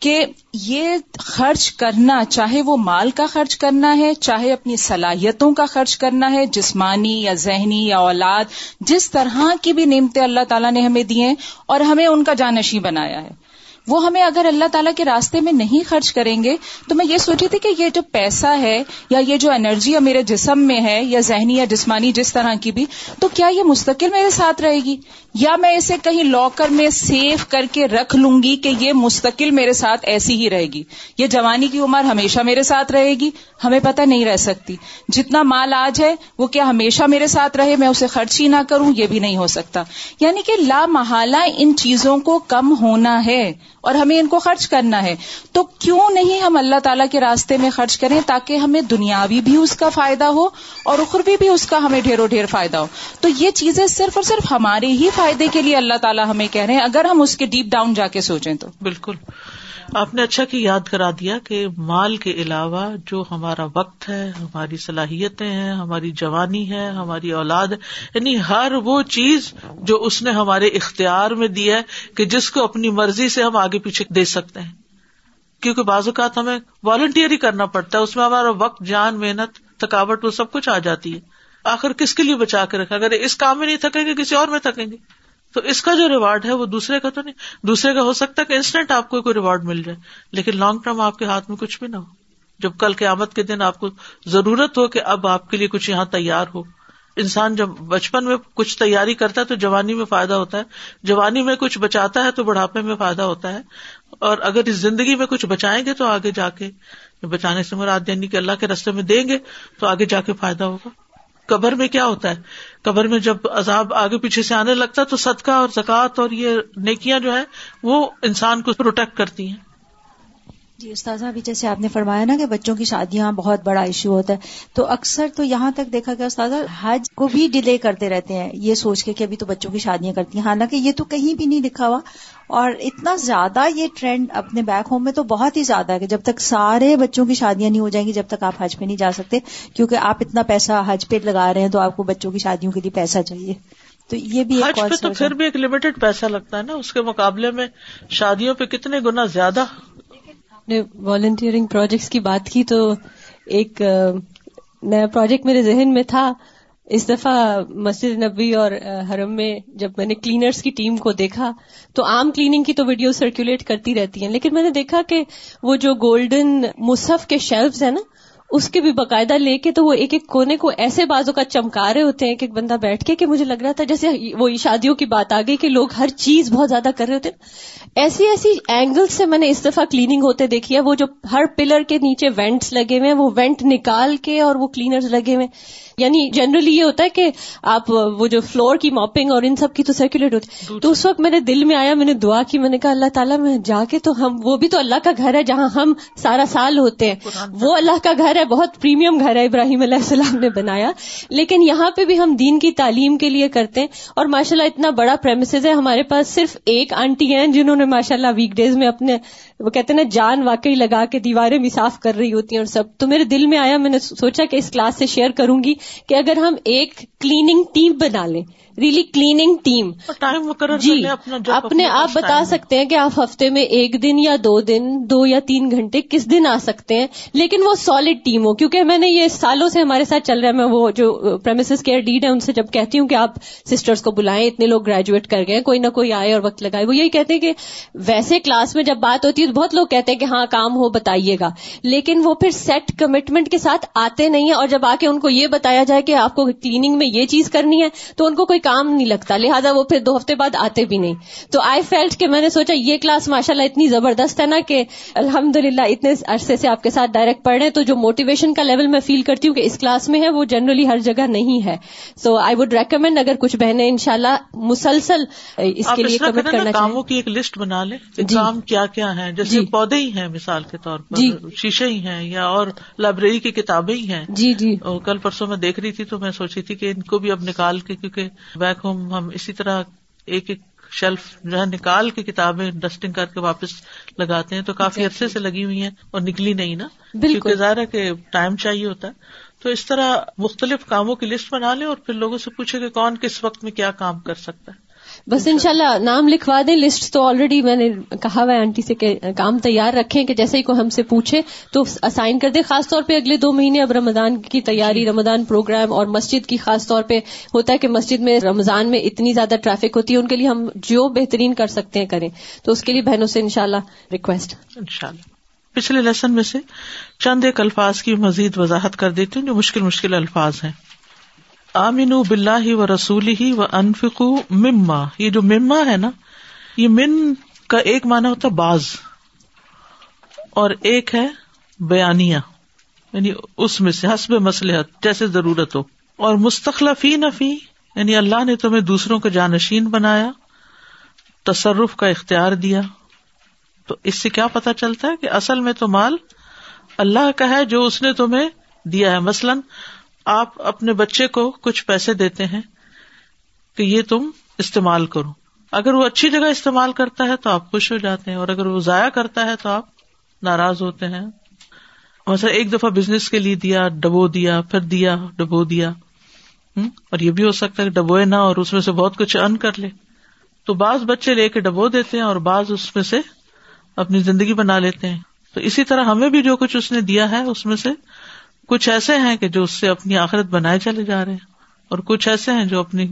کہ یہ خرچ کرنا، چاہے وہ مال کا خرچ کرنا ہے، چاہے اپنی صلاحیتوں کا خرچ کرنا ہے، جسمانی یا ذہنی یا اولاد، جس طرح کی بھی نعمتیں اللہ تعالیٰ نے ہمیں دی ہیں اور ہمیں ان کا جانشی بنایا ہے۔ وہ ہمیں اگر اللہ تعالیٰ کے راستے میں نہیں خرچ کریں گے، تو میں یہ سوچی تھی کہ یہ جو پیسہ ہے یا یہ جو انرجی میرے جسم میں ہے یا ذہنی یا جسمانی جس طرح کی بھی، تو کیا یہ مستقل میرے ساتھ رہے گی؟ یا میں اسے کہیں لاکر میں سیو کر کے رکھ لوں گی کہ یہ مستقل میرے ساتھ ایسی ہی رہے گی؟ یہ جوانی کی عمر ہمیشہ میرے ساتھ رہے گی؟ ہمیں پتہ نہیں رہ سکتی۔ جتنا مال آج ہے، وہ کیا ہمیشہ میرے ساتھ رہے؟ میں اسے خرچ ہی نہ کروں، یہ بھی نہیں ہو سکتا۔ یعنی کہ لا محالہ ان چیزوں کو کم ہونا ہے۔ اور ہمیں ان کو خرچ کرنا ہے۔ تو کیوں نہیں ہم اللہ تعالیٰ کے راستے میں خرچ کریں تاکہ ہمیں دنیاوی بھی اس کا فائدہ ہو اور اخروی بھی اس کا ہمیں ڈھیروں ڈھیر فائدہ ہو۔ تو یہ چیزیں صرف اور صرف ہمارے ہی فائدے کے لیے اللہ تعالیٰ ہمیں کہہ رہے ہیں۔ اگر ہم اس کے ڈیپ ڈاؤن جا کے سوچیں تو۔ بالکل۔ آپ نے اچھا کی یاد کرا دیا کہ مال کے علاوہ جو ہمارا وقت ہے، ہماری صلاحیتیں ہیں، ہماری جوانی ہے، ہماری اولاد یعنی ہر وہ چیز جو اس نے ہمارے اختیار میں دی ہے کہ جس کو اپنی مرضی سے ہم آگے پیچھے دے سکتے ہیں۔ کیونکہ بعض اوقات ہمیں والنٹیئر ہی کرنا پڑتا ہے، اس میں ہمارا وقت، جان، محنت، تھکاوٹ وہ سب کچھ آ جاتی ہے۔ آخر کس کے لیے بچا کے رکھا؟ اگر اس کام میں نہیں تھکیں گے، کسی اور میں تھکیں گے۔ تو اس کا جو ریوارڈ ہے وہ دوسرے کا تو نہیں، دوسرے کا ہو سکتا ہے کہ انسٹنٹ آپ کو کوئی ریوارڈ مل جائے، لیکن لانگ ٹرم آپ کے ہاتھ میں کچھ بھی نہ ہو۔ جب کل کے آمد کے دن آپ کو ضرورت ہو کہ اب آپ کے لیے کچھ یہاں تیار ہو۔ انسان جب بچپن میں کچھ تیاری کرتا ہے تو جوانی میں فائدہ ہوتا ہے، جوانی میں کچھ بچاتا ہے تو بڑھاپے میں فائدہ ہوتا ہے۔ اور اگر اس زندگی میں کچھ بچائیں گے تو آگے جا کے، بچانے سے مراد یعنی کہ اللہ کے رستے میں دیں گے تو آگے جا کے فائدہ ہوگا۔ قبر میں کیا ہوتا ہے؟ قبر میں جب عذاب آگے پیچھے سے آنے لگتا ہے تو صدقہ اور زکوٰۃ اور یہ نیکیاں جو ہے وہ انسان کو پروٹیکٹ کرتی ہیں۔ جی استاذہ ابھی جیسے آپ نے فرمایا نا کہ بچوں کی شادیاں بہت بڑا ایشو ہوتا ہے تو اکثر تو یہاں تک دیکھا گیا استاذہ حج کو بھی ڈیلے کرتے رہتے ہیں یہ سوچ کے کہ ابھی تو بچوں کی شادیاں کرتی ہیں۔ حالانکہ یہ تو کہیں بھی نہیں لکھا ہوا اور اتنا زیادہ یہ ٹرینڈ اپنے بیک ہوم میں تو بہت ہی زیادہ ہے کہ جب تک سارے بچوں کی شادیاں نہیں ہو جائیں گی جب تک آپ حج پہ نہیں جا سکتے کیونکہ آپ اتنا پیسہ حج پہ لگا رہے ہیں تو آپ کو بچوں کی شادیوں کے لیے پیسہ چاہیے۔ تو یہ بھی حج پہ تو پھر بھی ایک لمیٹڈ پیسہ لگتا ہے نا اس کے مقابلے میں شادیوں پہ کتنے گنا زیادہ نے والنٹیئرنگ پروجیکٹس کی بات کی تو ایک نیا پروجیکٹ میرے ذہن میں تھا۔ اس دفعہ مسجد نبی اور حرم میں جب میں نے کلینرس کی ٹیم کو دیکھا تو عام کلیننگ کی تو ویڈیو سرکولیٹ کرتی رہتی ہیں، لیکن میں نے دیکھا کہ وہ جو گولڈن مصحف کے شیلفز ہیں نا اس کے بھی باقاعدہ لے کے تو وہ ایک ایک کونے کو ایسے بازو کا چمکا رہے ہوتے ہیں ایک ایک بندہ بیٹھ کے کہ مجھے لگ رہا تھا جیسے وہ شادیوں کی بات آ گئی کہ لوگ ہر چیز بہت زیادہ کر رہے ہوتے ہیں۔ ایسی ایسی اینگل سے میں نے اس دفعہ کلیننگ ہوتے دیکھی ہے۔ وہ جو ہر پلر کے نیچے وینٹس لگے ہوئے ہیں، وہ وینٹ نکال کے اور وہ کلینر لگے ہوئے یعنی جنرلی یہ ہوتا ہے کہ آپ وہ جو فلور کی ماپنگ اور ان سب کی تو سرکولیٹ ہوتی تو اس وقت میرے دل میں آیا میں نے دعا کی میں نے کہا اللہ تعالیٰ میں جا کے تو ہم وہ بھی تو اللہ کا گھر ہے جہاں ہم سارا سال ہوتے ہیں۔ وہ اللہ کا گھر ہے بہت پریمیم گھر ہے ابراہیم علیہ السلام نے بنایا۔ لیکن یہاں پہ بھی ہم دین کی تعلیم کے لیے کرتے ہیں اور ماشاء اللہ اتنا بڑا پریمسز ہے۔ ہمارے پاس صرف ایک آنٹی ہیں جنہوں نے ماشاء اللہ ویک ڈیز میں اپنے وہ کہتے ہیں نا، جان واقعی لگا کے دیواریں بھی صاف کر رہی ہوتی ہیں اور سب۔ تو میرے دل میں آیا، میں نے سوچا کہ اس کلاس سے شیئر کروں گی کہ اگر ہم ایک کلیننگ ٹیم بنا لیں ریلی کلیننگ ٹیم جی اپنے آپ بتا سکتے ہیں کہ آپ ہفتے میں ایک دن یا دو دن دو یا تین گھنٹے کس دن آ سکتے ہیں؟ لیکن وہ سالڈ ٹیم ہو کیونکہ میں نے یہ سالوں سے ہمارے ساتھ چل رہا ہے میں وہ جو پرمیس کیئر ڈیڈ ہے ان سے جب کہتی ہوں کہ آپ سسٹرس کو بلائیں اتنے لوگ گریجویٹ کر گئے کوئی نہ کوئی آئے اور وقت لگائے وہ یہی کہتے ہیں کہ ویسے کلاس میں جب بات ہوتی ہے تو بہت لوگ کہتے ہیں کہ ہاں کام ہو بتائیے گا۔ لیکن وہ پھر سیٹ کمٹمنٹ کے ساتھ آتے نہیں ہیں اور جب آ کے ان کو یہ بتایا جائے کہ آپ کو کلیننگ میں یہ چیز کرنی ہے تو ان کو کوئی کام نہیں لگتا لہٰذا وہ پھر دو ہفتے بعد آتے بھی نہیں۔ تو آئی فیلٹ کہ میں نے سوچا یہ کلاس ماشاء اللہ اتنی زبردست ہے نا کہ الحمد للہ اتنے عرصے سے آپ کے ساتھ ڈائریکٹ پڑھ رہے ہیں تو جو موٹیویشن کا لیول میں فیل کرتی ہوں کہ اس کلاس میں ہے وہ جنرلی ہر جگہ نہیں ہے۔ سو آئی وڈ ریکمینڈ اگر کچھ بہنیں ان شاء اللہ مسلسل اس کے لیے کمٹ کرنا کاموں کی ایک لسٹ بنا لیں جی۔ کام کیا کیا ہے جیسے جی۔ پودے ہی ہیں مثال کے طور پر جی۔ شیشے ہی ہیں یا اور لائبریری کی کتابیں ہی ہیں۔ جی جی۔ کل پرسوں میں دیکھ رہی تھی تو میں سوچی تھی کہ ان کو بھی اب نکال کے کیونکہ بیک ہوم ہم اسی طرح ایک ایک شیلف جو ہے نکال کے کتابیں ڈسٹنگ کر کے واپس لگاتے ہیں تو کافی عرصے سے لگی ہوئی ہیں اور نکلی نہیں نا۔ بالکل۔ ظاہر ہے کہ ٹائم چاہیے ہوتا ہے۔ تو اس طرح مختلف کاموں کی لسٹ بنا لیں اور پھر لوگوں سے پوچھے کہ کون کس وقت میں کیا کام کر سکتا ہے۔ بس انشاءاللہ. نام لکھوا دیں لسٹ تو آلریڈی میں نے کہا ہوا ہے آنٹی سے کہ کام تیار رکھیں کہ جیسے ہی کوئی ہم سے پوچھے تو اسائن کر دیں خاص طور پہ اگلے دو مہینے اب رمضان کی تیاری رمضان پروگرام اور مسجد کی خاص طور پہ ہوتا ہے کہ مسجد میں رمضان میں اتنی زیادہ ٹریفک ہوتی ہے ان کے لیے ہم جو بہترین کر سکتے ہیں کریں۔ تو اس کے لیے بہنوں سے انشاءاللہ ریکویسٹ انشاءاللہ۔ پچھلے لیسن میں سے چند ایک الفاظ کی مزید وضاحت کر دیتی ہوں جو مشکل مشکل الفاظ ہیں۔ آمین بلّہ و رسول ہی و انفکو مما. یہ جو مما ہے نا، یہ من کا ایک مانا ہوتا باز اور ایک ہے بیانیہ یعنی اس میں سے، حسب مسلحت جیسے ضرورت ہو۔ اور مستقل فی نفی یعنی اللہ نے تمہیں دوسروں کا جانشین بنایا، تصرف کا اختیار دیا۔ تو اس سے کیا پتا چلتا ہے کہ اصل میں تو مال اللہ کا ہے جو اس نے تمہیں دیا ہے۔ مثلاً آپ اپنے بچے کو کچھ پیسے دیتے ہیں کہ یہ تم استعمال کرو۔ اگر وہ اچھی جگہ استعمال کرتا ہے تو آپ خوش ہو جاتے ہیں اور اگر وہ ضائع کرتا ہے تو آپ ناراض ہوتے ہیں۔ مثلا ایک دفعہ بزنس کے لیے دیا، ڈبو دیا، پھر دیا، ڈبو دیا۔ اور یہ بھی ہو سکتا ہے کہ ڈبوئے نہ اور اس میں سے بہت کچھ ان کر لے۔ تو بعض بچے لے کے ڈبو دیتے ہیں اور بعض اس میں سے اپنی زندگی بنا لیتے ہیں۔ تو اسی طرح ہمیں بھی جو کچھ اس نے دیا ہے، اس میں سے کچھ ایسے ہیں کہ جو اس سے اپنی آخرت بنائے چلے جا رہے ہیں اور کچھ ایسے ہیں جو اپنی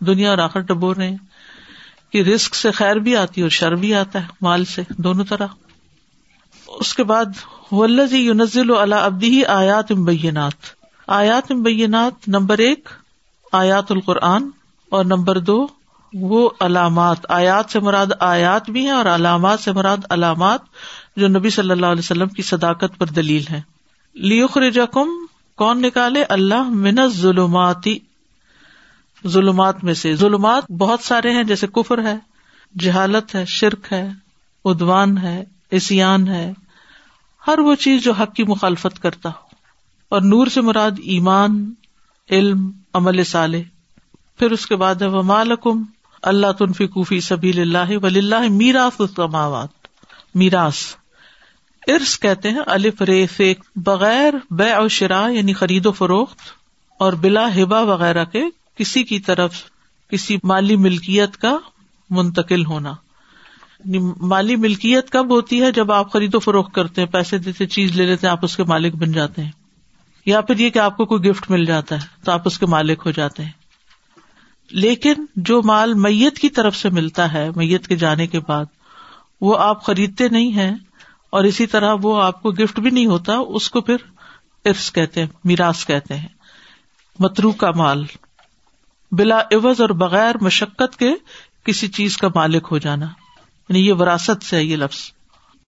دنیا اور آخر ڈبو رہے ہیں کہ رسک سے خیر بھی آتی ہے اور شر بھی آتا ہے، مال سے، دونوں طرح۔ اس کے بعد ولزی یونزل اللہ ابدی آیات امبینات آیات امبینات نمبر ایک، آیات القرآن اور نمبر دو، وہ علامات۔ آیات سے مراد آیات بھی ہیں اور علامات سے مراد علامات جو نبی صلی اللہ علیہ وسلم کی صداقت پر دلیل ہے لیخرجکم رجکم کون نکالے؟ اللہ من ظلماتی ظلمات میں سے۔ ظلمات بہت سارے ہیں، جیسے کفر ہے، جہالت ہے، شرک ہے ادوان ہے اسیان ہے۔ ہر وہ چیز جو حق کی مخالفت کرتا ہو۔ اور نور سے مراد ایمان، علم، عمل سالے پھر اس کے بعد ہے وہ مالکم اللہ تنفی کوفی سبیل اللہ ولی اللہ میراث السماوات۔ میراث۔ ارس کہتے ہیں الف رے فیک، بغیر بے او شرا یعنی خرید و فروخت اور بلا ہبا وغیرہ کے کسی کی طرف، کسی مالی ملکیت کا منتقل ہونا۔ یعنی مالی ملکیت کب ہوتی ہے؟ جب آپ خرید و فروخت کرتے ہیں، پیسے دیتے، چیز لے لیتے ہیں، آپ اس کے مالک بن جاتے ہیں۔ یا پھر یہ کہ آپ کو کوئی گفٹ مل جاتا ہے، تو آپ اس کے مالک ہو جاتے ہیں۔ لیکن جو مال میت کی طرف سے ملتا ہے، میت کے جانے کے بعد، وہ آپ خریدتے نہیں ہیں اور اسی طرح وہ آپ کو گفٹ بھی نہیں ہوتا، اس کو پھر ارس کہتے ہیں، میراث کہتے ہیں۔ مترو کا مال۔ بلا عوض اور بغیر مشقت کے کسی چیز کا مالک ہو جانا۔ یعنی یہ وراثت سے ہے یہ لفظ۔